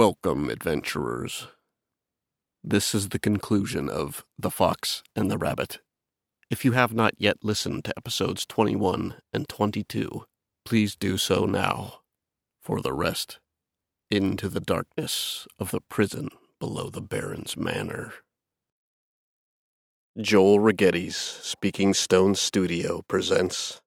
Welcome, adventurers. This is the conclusion of The Fox and the Rabbit. If you have not yet listened to episodes 21 and 22, please do so now. For the rest, into the darkness of the prison below the Baron's manor. Joel Rigetti's Speaking Stone Studio presents.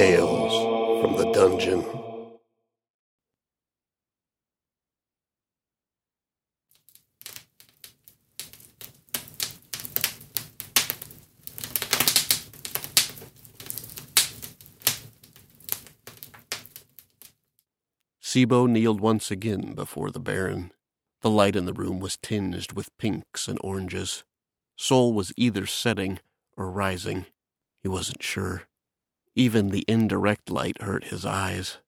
Tales from the Dungeon. Sibo kneeled once again before the Baron. The light in the room was tinged with pinks and oranges. Sol was either setting or rising. He wasn't sure. Even the indirect light hurt his eyes.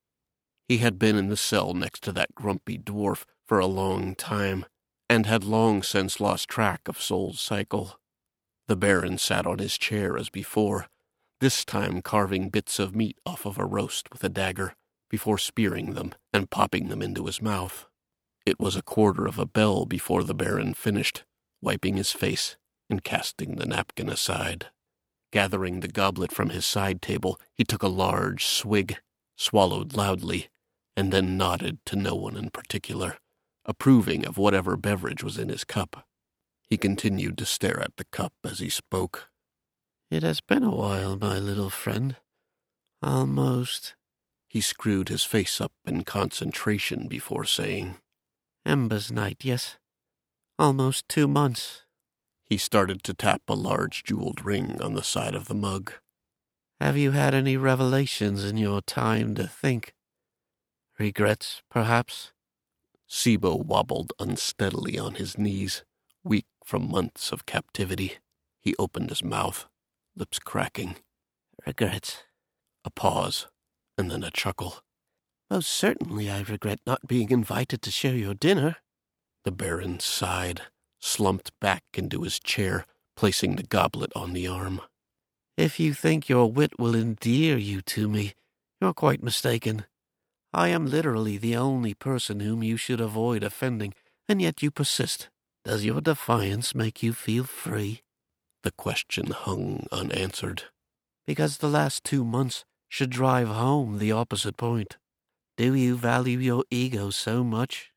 He had been in the cell next to that grumpy dwarf for a long time, and had long since lost track of Sol's cycle. The Baron sat on his chair as before, this time carving bits of meat off of a roast with a dagger, before spearing them and popping them into his mouth. It was a quarter of a bell before the Baron finished, wiping his face and casting the napkin aside. Gathering the goblet from his side table, he took a large swig, swallowed loudly, and then nodded to no one in particular, approving of whatever beverage was in his cup. He continued to stare at the cup as he spoke. It has been a while, my little friend. Almost. He screwed his face up in concentration before saying, Ember's night, yes. Almost two months. He started to tap a large jeweled ring on the side of the mug. Have you had any revelations in your time to think? Regrets, perhaps? Sibo wobbled unsteadily on his knees, weak from months of captivity. He opened his mouth, lips cracking. Regrets. A pause, and then a chuckle. Most certainly I regret not being invited to share your dinner. The Baron sighed, slumped back into his chair, placing the goblet on the arm. If you think your wit will endear you to me, you're quite mistaken. I am literally the only person whom you should avoid offending, and yet you persist. Does your defiance make you feel free? The question hung unanswered. Because the last two months should drive home the opposite point. Do you value your ego so much?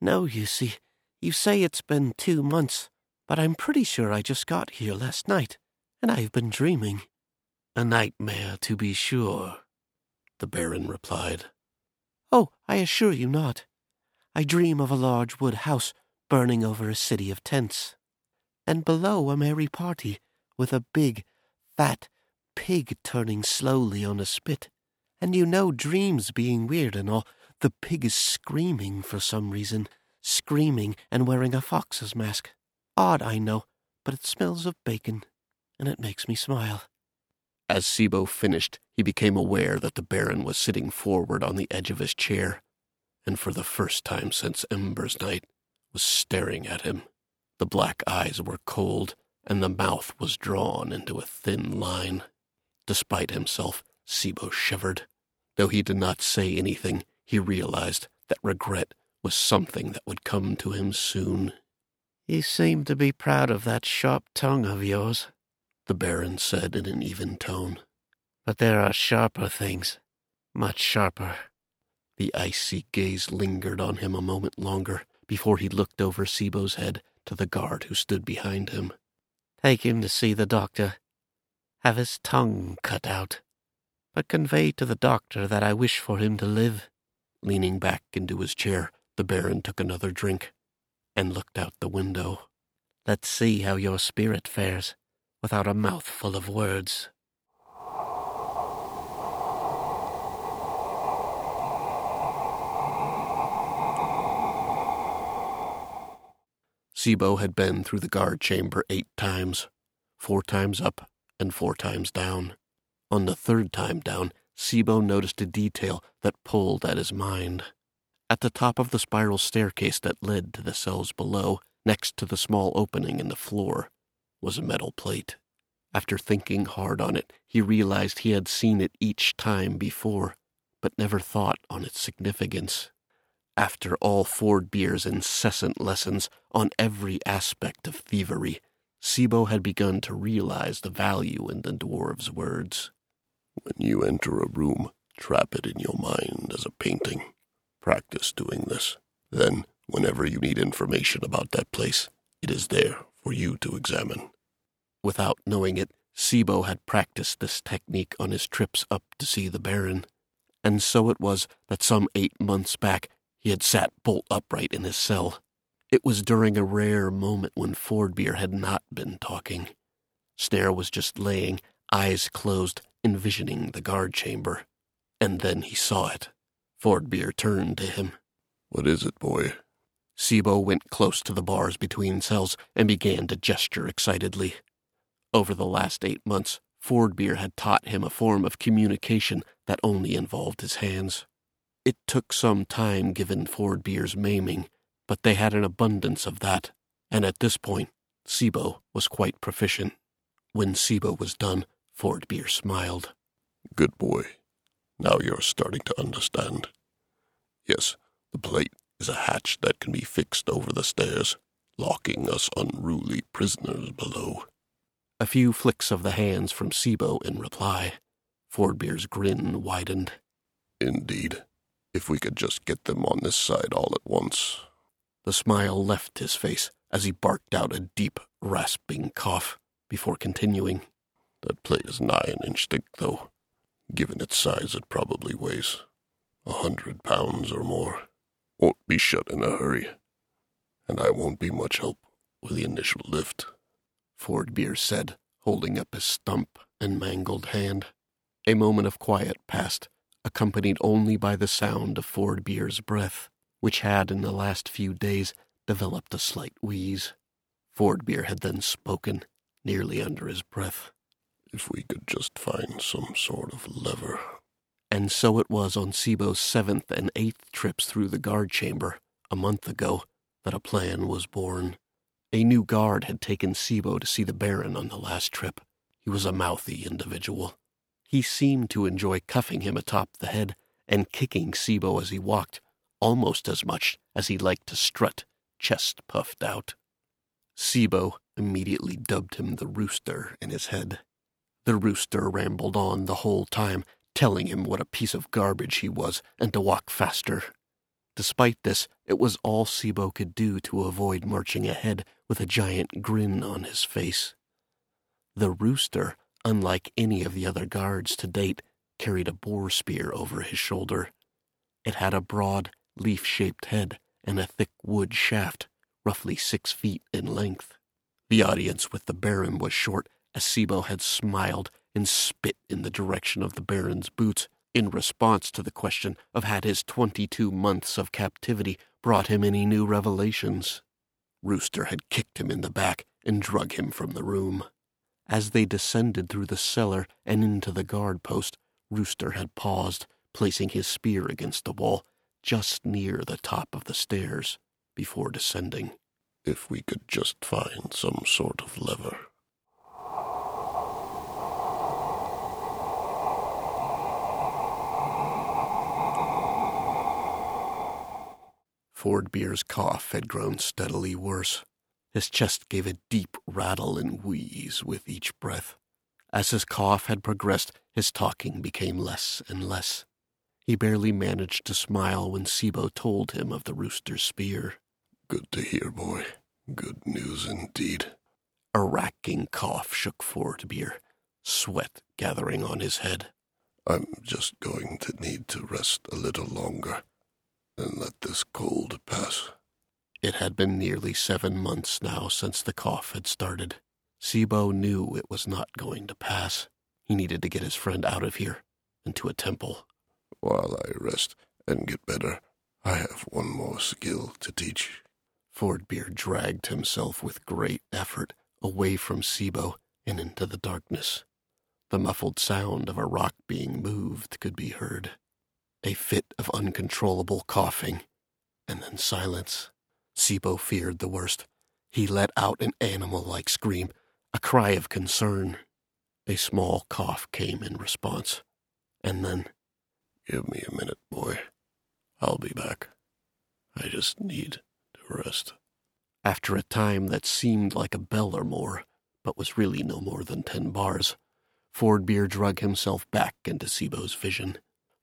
No, you see, you say it's been two months, but I'm pretty sure I just got here last night, and I've been dreaming. A nightmare, to be sure, the Baron replied. Oh, I assure you not. I dream of a large wood house burning over a city of tents, and below a merry party with a big, fat pig turning slowly on a spit. And you know, dreams being weird and all, the pig is screaming for some reason, screaming and wearing a fox's mask. Odd, I know, but it smells of bacon, and it makes me smile. As Sibo finished, he became aware that the Baron was sitting forward on the edge of his chair, and for the first time since Ember's night, was staring at him. The black eyes were cold, and the mouth was drawn into a thin line. Despite himself, Sibo shivered. Though he did not say anything, he realized that regret was something that would come to him soon. You seem to be proud of that sharp tongue of yours, the Baron said in an even tone. But there are sharper things, much sharper. The icy gaze lingered on him a moment longer before he looked over Sibo's head to the guard who stood behind him. Take him to see the doctor. Have his tongue cut out. But convey to the doctor that I wish for him to live. Leaning back into his chair, the Baron took another drink and looked out the window. Let's see how your spirit fares without a mouthful of words. Sibo had been through the guard chamber eight times, four times up and four times down. On the third time down, Sibo noticed a detail that pulled at his mind. At the top of the spiral staircase that led to the cells below, next to the small opening in the floor, was a metal plate. After thinking hard on it, he realized he had seen it each time before, but never thought on its significance. After all Fordbeer's incessant lessons on every aspect of thievery, Sibo had begun to realize the value in the dwarf's words. When you enter a room, trap it in your mind as a painting. Practice doing this. Then, whenever you need information about that place, it is there for you to examine. Without knowing it, Sibo had practiced this technique on his trips up to see the Baron. And so it was that some eight months back he had sat bolt upright in his cell. It was during a rare moment when Fordbeer had not been talking. Snare was just laying, eyes closed, envisioning the guard chamber. And then he saw it. Fordbeer turned to him. What is it, boy? Sibo went close to the bars between cells and began to gesture excitedly. Over the last eight months, Fordbeer had taught him a form of communication that only involved his hands. It took some time given Fordbeer's maiming, but they had an abundance of that, and at this point, Sibo was quite proficient. When Sibo was done, Fordbeer smiled. Good boy. Now you're starting to understand. Yes, the plate is a hatch that can be fixed over the stairs, locking us unruly prisoners below. A few flicks of the hands from Sibo in reply. Fordbeer's grin widened. Indeed. If we could just get them on this side all at once. The smile left his face as he barked out a deep, rasping cough before continuing. That plate is nigh an inch thick, though. Given its size, it probably weighs a hundred pounds or more. Won't be shut in a hurry. And I won't be much help with the initial lift. Fordbeer said, holding up his stump and mangled hand. A moment of quiet passed, accompanied only by the sound of Fordbeer's breath, which had in the last few days developed a slight wheeze. Fordbeer had then spoken, nearly under his breath. If we could just find some sort of lever. And so it was on Sibo's seventh and eighth trips through the guard chamber, a month ago, that a plan was born. A new guard had taken Sibo to see the Baron on the last trip. He was a mouthy individual. He seemed to enjoy cuffing him atop the head and kicking Sibo as he walked, almost as much as he liked to strut, chest puffed out. Sibo immediately dubbed him the rooster in his head. The rooster rambled on the whole time, telling him what a piece of garbage he was and to walk faster. Despite this, it was all Sibo could do to avoid marching ahead with a giant grin on his face. The rooster, unlike any of the other guards to date, carried a boar spear over his shoulder. It had a broad, leaf shaped head and a thick wood shaft, roughly six feet in length. The audience with the Baron was short, as Sibo had smiled and spit in the direction of the Baron's boots in response to the question of had his 22 months of captivity brought him any new revelations. Rooster had kicked him in the back and drug him from the room. As they descended through the cellar and into the guard post, Rooster had paused, placing his spear against the wall just near the top of the stairs before descending. If we could just find some sort of lever. Fordbeer's cough had grown steadily worse. His chest gave a deep rattle and wheeze with each breath. As his cough had progressed, his talking became less and less. He barely managed to smile when Sibo told him of the rooster's spear. Good to hear, boy. Good news indeed. A racking cough shook Fordbeer, sweat gathering on his head. I'm just going to need to rest a little longer and let this cold pass. It had been nearly seven months now since the cough had started. Sibo knew it was not going to pass. He needed to get his friend out of here and to a temple. While I rest and get better, I have one more skill to teach. Fordbeer dragged himself with great effort away from Sibo and into the darkness. The muffled sound of a rock being moved could be heard. A fit of uncontrollable coughing, and then silence. Sibo feared the worst. He let out an animal like scream, a cry of concern. A small cough came in response, and then, Give me a minute, boy. I'll be back. I just need to rest. After a time that seemed like a bell or more, but was really no more than ten bars, Fordbeer drug himself back into Sibo's vision.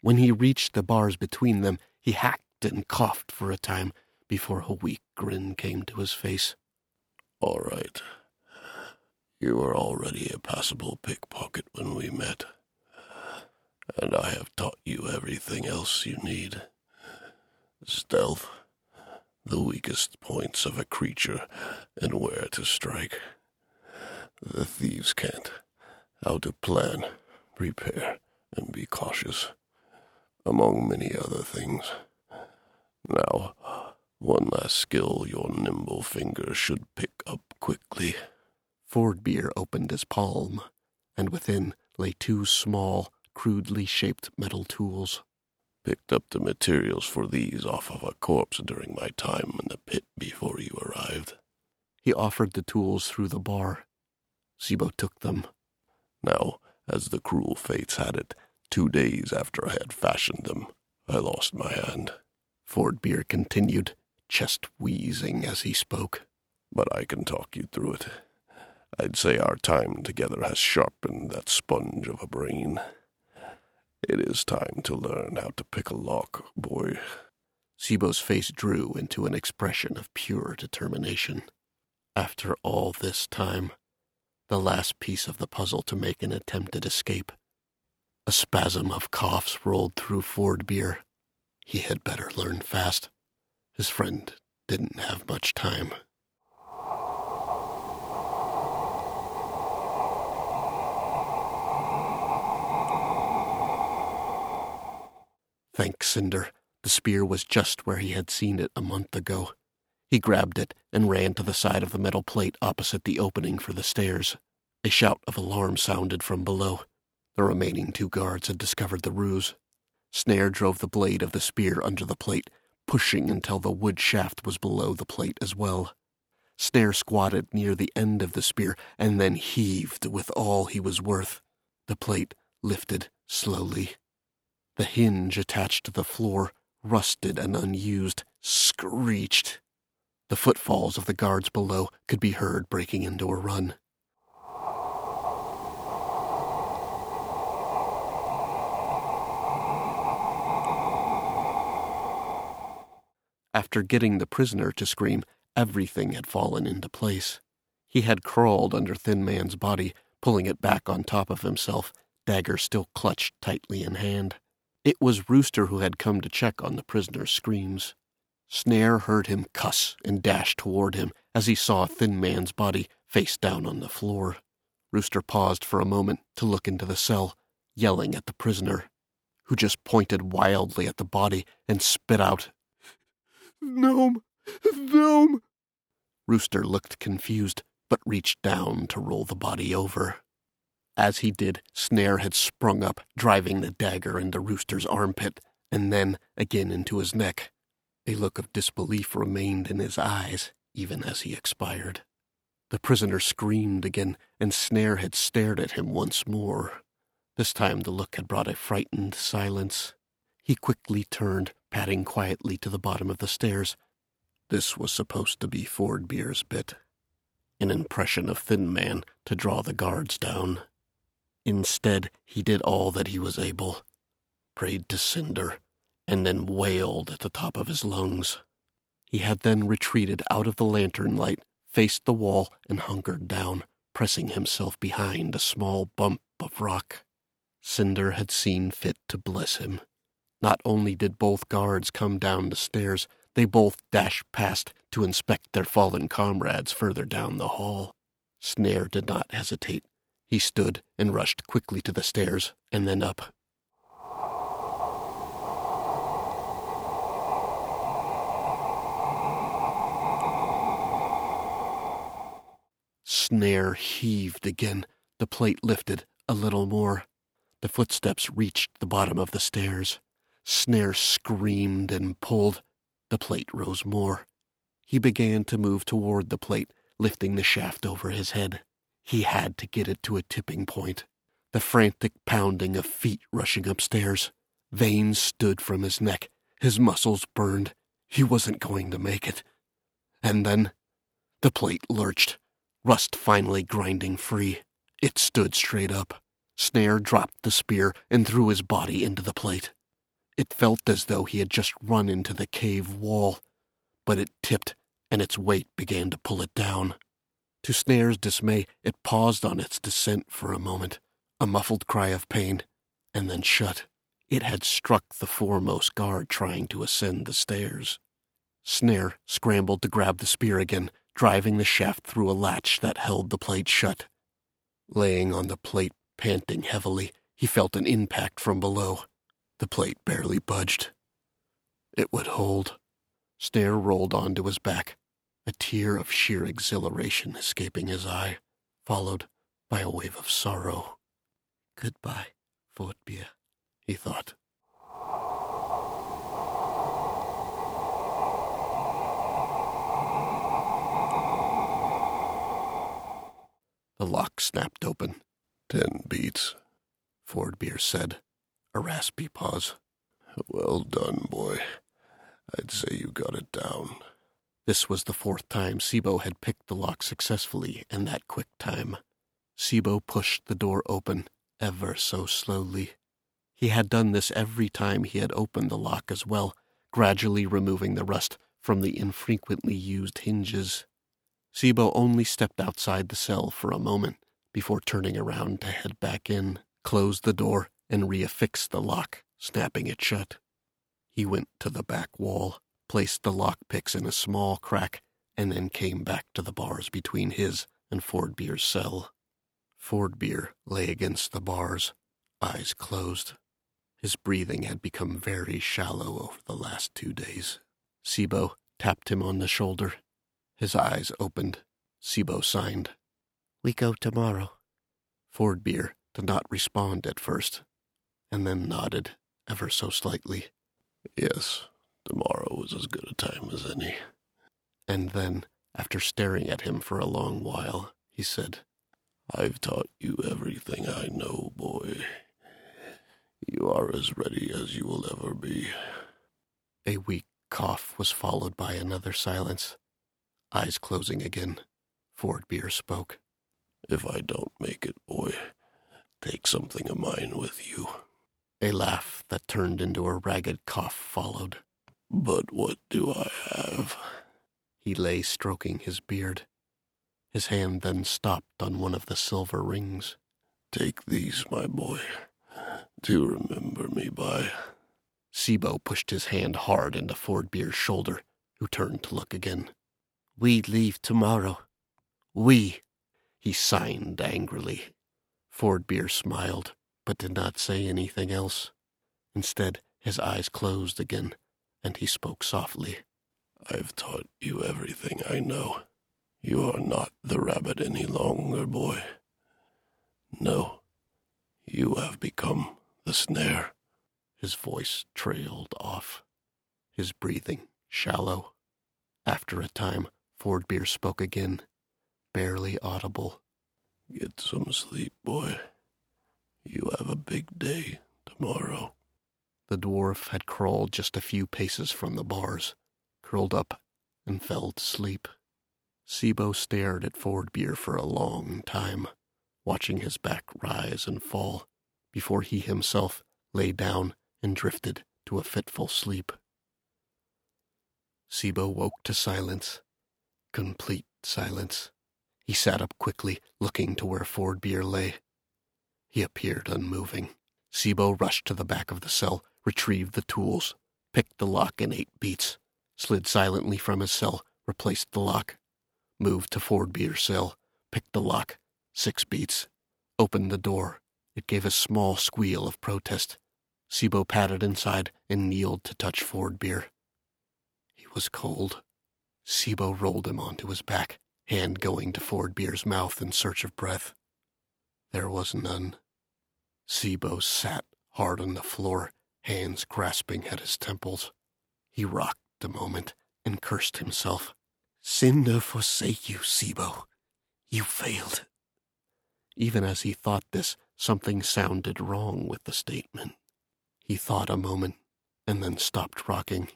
When he reached the bars between them, he hacked and coughed for a time before a weak grin came to his face. All right. You were already a passable pickpocket when we met, and I have taught you everything else you need. Stealth, the weakest points of a creature, and where to strike. The thieves cant. How to plan, prepare, and be cautious, among many other things. Now, one last skill your nimble fingers should pick up quickly. Fordbeer opened his palm, and within lay two small, crudely shaped metal tools. Picked up the materials for these off of a corpse during my time in the pit before you arrived. He offered the tools through the bar. Sibo took them. Now, as the cruel fates had it, two days after I had fashioned them, I lost my hand. Fordbeer continued, chest wheezing as he spoke. But I can talk you through it. I'd say our time together has sharpened that sponge of a brain. It is time to learn how to pick a lock, boy. Sibo's face drew into an expression of pure determination. After all this time, the last piece of the puzzle to make an attempted escape. A spasm of coughs rolled through Fordbeer. He had better learn fast. His friend didn't have much time. Thank Cinder, the spear was just where he had seen it a month ago. He grabbed it and ran to the side of the metal plate opposite the opening for the stairs. A shout of alarm sounded from below. The remaining two guards had discovered the ruse. Snare drove the blade of the spear under the plate, pushing until the wood shaft was below the plate as well. Snare squatted near the end of the spear and then heaved with all he was worth. The plate lifted slowly. The hinge attached to the floor, rusted and unused, screeched. The footfalls of the guards below could be heard breaking into a run. After getting the prisoner to scream, everything had fallen into place. He had crawled under Thin Man's body, pulling it back on top of himself, dagger still clutched tightly in hand. It was Rooster who had come to check on the prisoner's screams. Snare heard him cuss and dash toward him as he saw Thin Man's body face down on the floor. Rooster paused for a moment to look into the cell, yelling at the prisoner, who just pointed wildly at the body and spit out Gnome! Gnome! Rooster looked confused, but reached down to roll the body over. As he did, Snare had sprung up, driving the dagger into Rooster's armpit, and then again into his neck. A look of disbelief remained in his eyes, even as he expired. The prisoner screamed again, and Snare had stared at him once more. This time the look had brought a frightened silence. He quickly turned, padding quietly to the bottom of the stairs. This was supposed to be Fordbeer's bit. An impression of Thin Man to draw the guards down. Instead, he did all that he was able. Prayed to Cinder, and then wailed at the top of his lungs. He had then retreated out of the lantern light, faced the wall, and hunkered down, pressing himself behind a small bump of rock. Cinder had seen fit to bless him. Not only did both guards come down the stairs, they both dashed past to inspect their fallen comrades further down the hall. Snare did not hesitate. He stood and rushed quickly to the stairs and then up. Snare heaved again. The plate lifted a little more. The footsteps reached the bottom of the stairs. Snare screamed and pulled. The plate rose more. He began to move toward the plate, lifting the shaft over his head. He had to get it to a tipping point. The frantic pounding of feet rushing upstairs. Veins stood from his neck. His muscles burned. He wasn't going to make it. And then the plate lurched, rust finally grinding free. It stood straight up. Snare dropped the spear and threw his body into the plate. It felt as though he had just run into the cave wall, but it tipped and its weight began to pull it down. To Snare's dismay, it paused on its descent for a moment, a muffled cry of pain, and then shut. It had struck the foremost guard trying to ascend the stairs. Snare scrambled to grab the spear again, driving the shaft through a latch that held the plate shut. Laying on the plate, panting heavily, he felt an impact from below. The plate barely budged. It would hold. Snare rolled onto his back, a tear of sheer exhilaration escaping his eye, followed by a wave of sorrow. Goodbye, Fordbeer, he thought. The lock snapped open. Ten beats, Fordbeer said, a raspy pause. Well done, boy. I'd say you got it down. This was the fourth time Sibo had picked the lock successfully in that quick time. Sibo pushed the door open, ever so slowly. He had done this every time he had opened the lock as well, gradually removing the rust from the infrequently used hinges. Sibo only stepped outside the cell for a moment before turning around to head back in, closed the door, and reaffixed the lock, snapping it shut. He went to the back wall, placed the lockpicks in a small crack, and then came back to the bars between his and Fordbeer's cell. Fordbeer lay against the bars, eyes closed. His breathing had become very shallow over the last two days. Sibo tapped him on the shoulder. His eyes opened. Sibo signed. We go tomorrow. Fordbeer did not respond at first, and then nodded ever so slightly. Yes, tomorrow is as good a time as any. And then, after staring at him for a long while, he said, I've taught you everything I know, boy. You are as ready as you will ever be. A weak cough was followed by another silence. Eyes closing again, Fordbeer spoke. If I don't make it, boy, take something of mine with you. A laugh that turned into a ragged cough followed. But what do I have? He lay stroking his beard. His hand then stopped on one of the silver rings. Take these, my boy, to remember me by. Sibo pushed his hand hard into Fordbeer's shoulder, who turned to look again. We leave tomorrow. We, he signed angrily. Fordbeer smiled, but did not say anything else. Instead, his eyes closed again, and he spoke softly. I've taught you everything I know. You are not the rabbit any longer, boy. No, you have become the snare. His voice trailed off, his breathing shallow. After a time, Fordbeer spoke again, barely audible. Get some sleep, boy. You have a big day tomorrow. The dwarf had crawled just a few paces from the bars, curled up, and fell to sleep. Sibo stared at Fordbeer for a long time, watching his back rise and fall before he himself lay down and drifted to a fitful sleep. Sibo woke to silence, complete silence. He sat up quickly, looking to where Fordbeer lay. He appeared unmoving. Sibo rushed to the back of the cell, retrieved the tools, picked the lock in eight beats, slid silently from his cell, replaced the lock, moved to Ford Fordbeer's cell, picked the lock, six beats, opened the door. It gave a small squeal of protest. Sibo padded inside and kneeled to touch Fordbeer. He was cold. Sibo rolled him onto his back, hand going to Fordbeer's mouth in search of breath. There was none. Sibo sat hard on the floor, hands grasping at his temples. He rocked a moment and cursed himself. Cinder forsake you, Sibo. You failed. Even as he thought this, something sounded wrong with the statement. He thought a moment and then stopped rocking.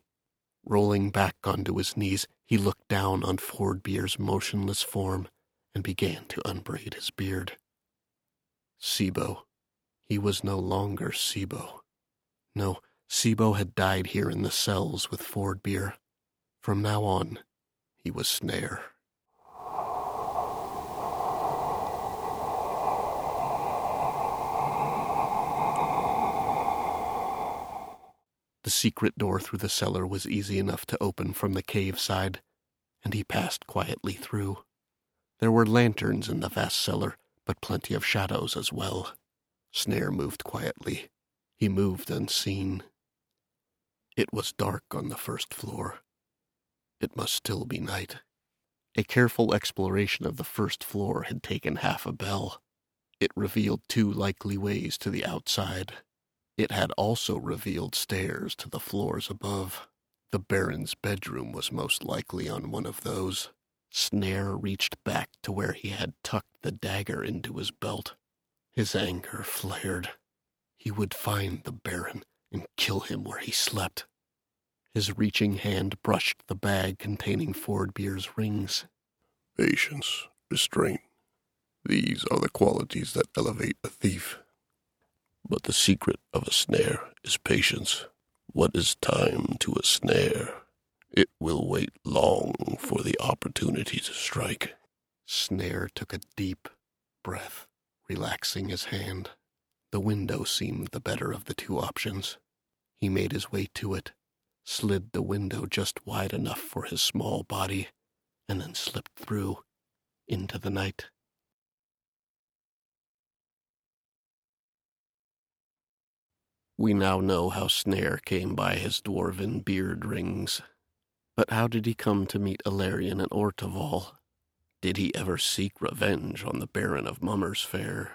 Rolling back onto his knees, he looked down on Fordbeer's motionless form and began to unbraid his beard. Sibo. He was no longer Sibo. No, Sibo had died here in the cells with Fordbeer. From now on, he was Snare. The secret door through the cellar was easy enough to open from the cave side, and he passed quietly through. There were lanterns in the vast cellar, but plenty of shadows as well. Snare moved quietly. He moved unseen. It was dark on the first floor. It must still be night. A careful exploration of the first floor had taken half a bell. It revealed two likely ways to the outside. It had also revealed stairs to the floors above. The Baron's bedroom was most likely on one of those. Snare reached back to where he had tucked the dagger into his belt. His anger flared. He would find the Baron and kill him where he slept. His reaching hand brushed the bag containing Fordbeer's rings. Patience, restraint. These are the qualities that elevate a thief. But the secret of a snare is patience. What is time to a snare? It will wait long for the opportunity to strike. Snare took a deep breath, relaxing his hand. The window seemed the better of the two options. He made his way to it, slid the window just wide enough for his small body, and then slipped through into the night. We now know how Snare came by his dwarven beard rings. But how did he come to meet Ilarion and Orteval? Did he ever seek revenge on the Baron of Mummer's Fair?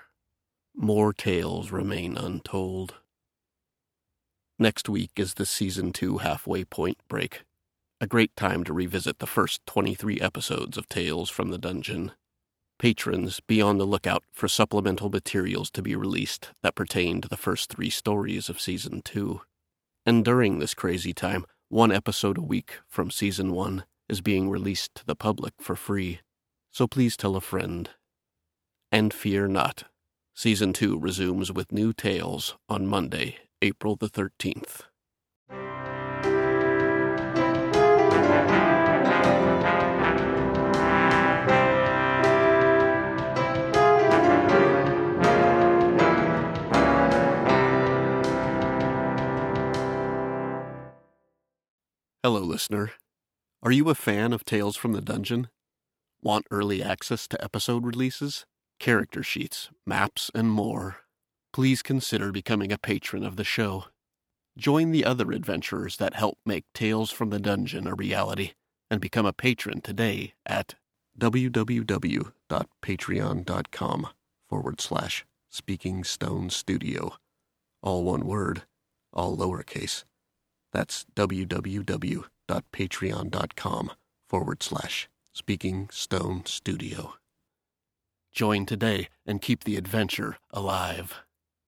More tales remain untold. Next week is the season two halfway point break, a great time to revisit the first 23 episodes of Tales from the Dungeon. Patrons be on the lookout for supplemental materials to be released that pertain to the first three stories of Season 2. And during this crazy time, one episode a week from Season 1 is being released to the public for free. So please tell a friend. And fear not. Season 2 resumes with new tales on Monday, April the 13th. Hello, listener. Are you a fan of Tales from the Dungeon? Want early access to episode releases, character sheets, maps, and more? Please consider becoming a patron of the show. Join the other adventurers that help make Tales from the Dungeon a reality and become a patron today at www.patreon.com forward slash Speaking Stone Studio. All one word, all lowercase. That's www.patreon.com forward slash Speaking Stone Studio. Join today and keep the adventure alive.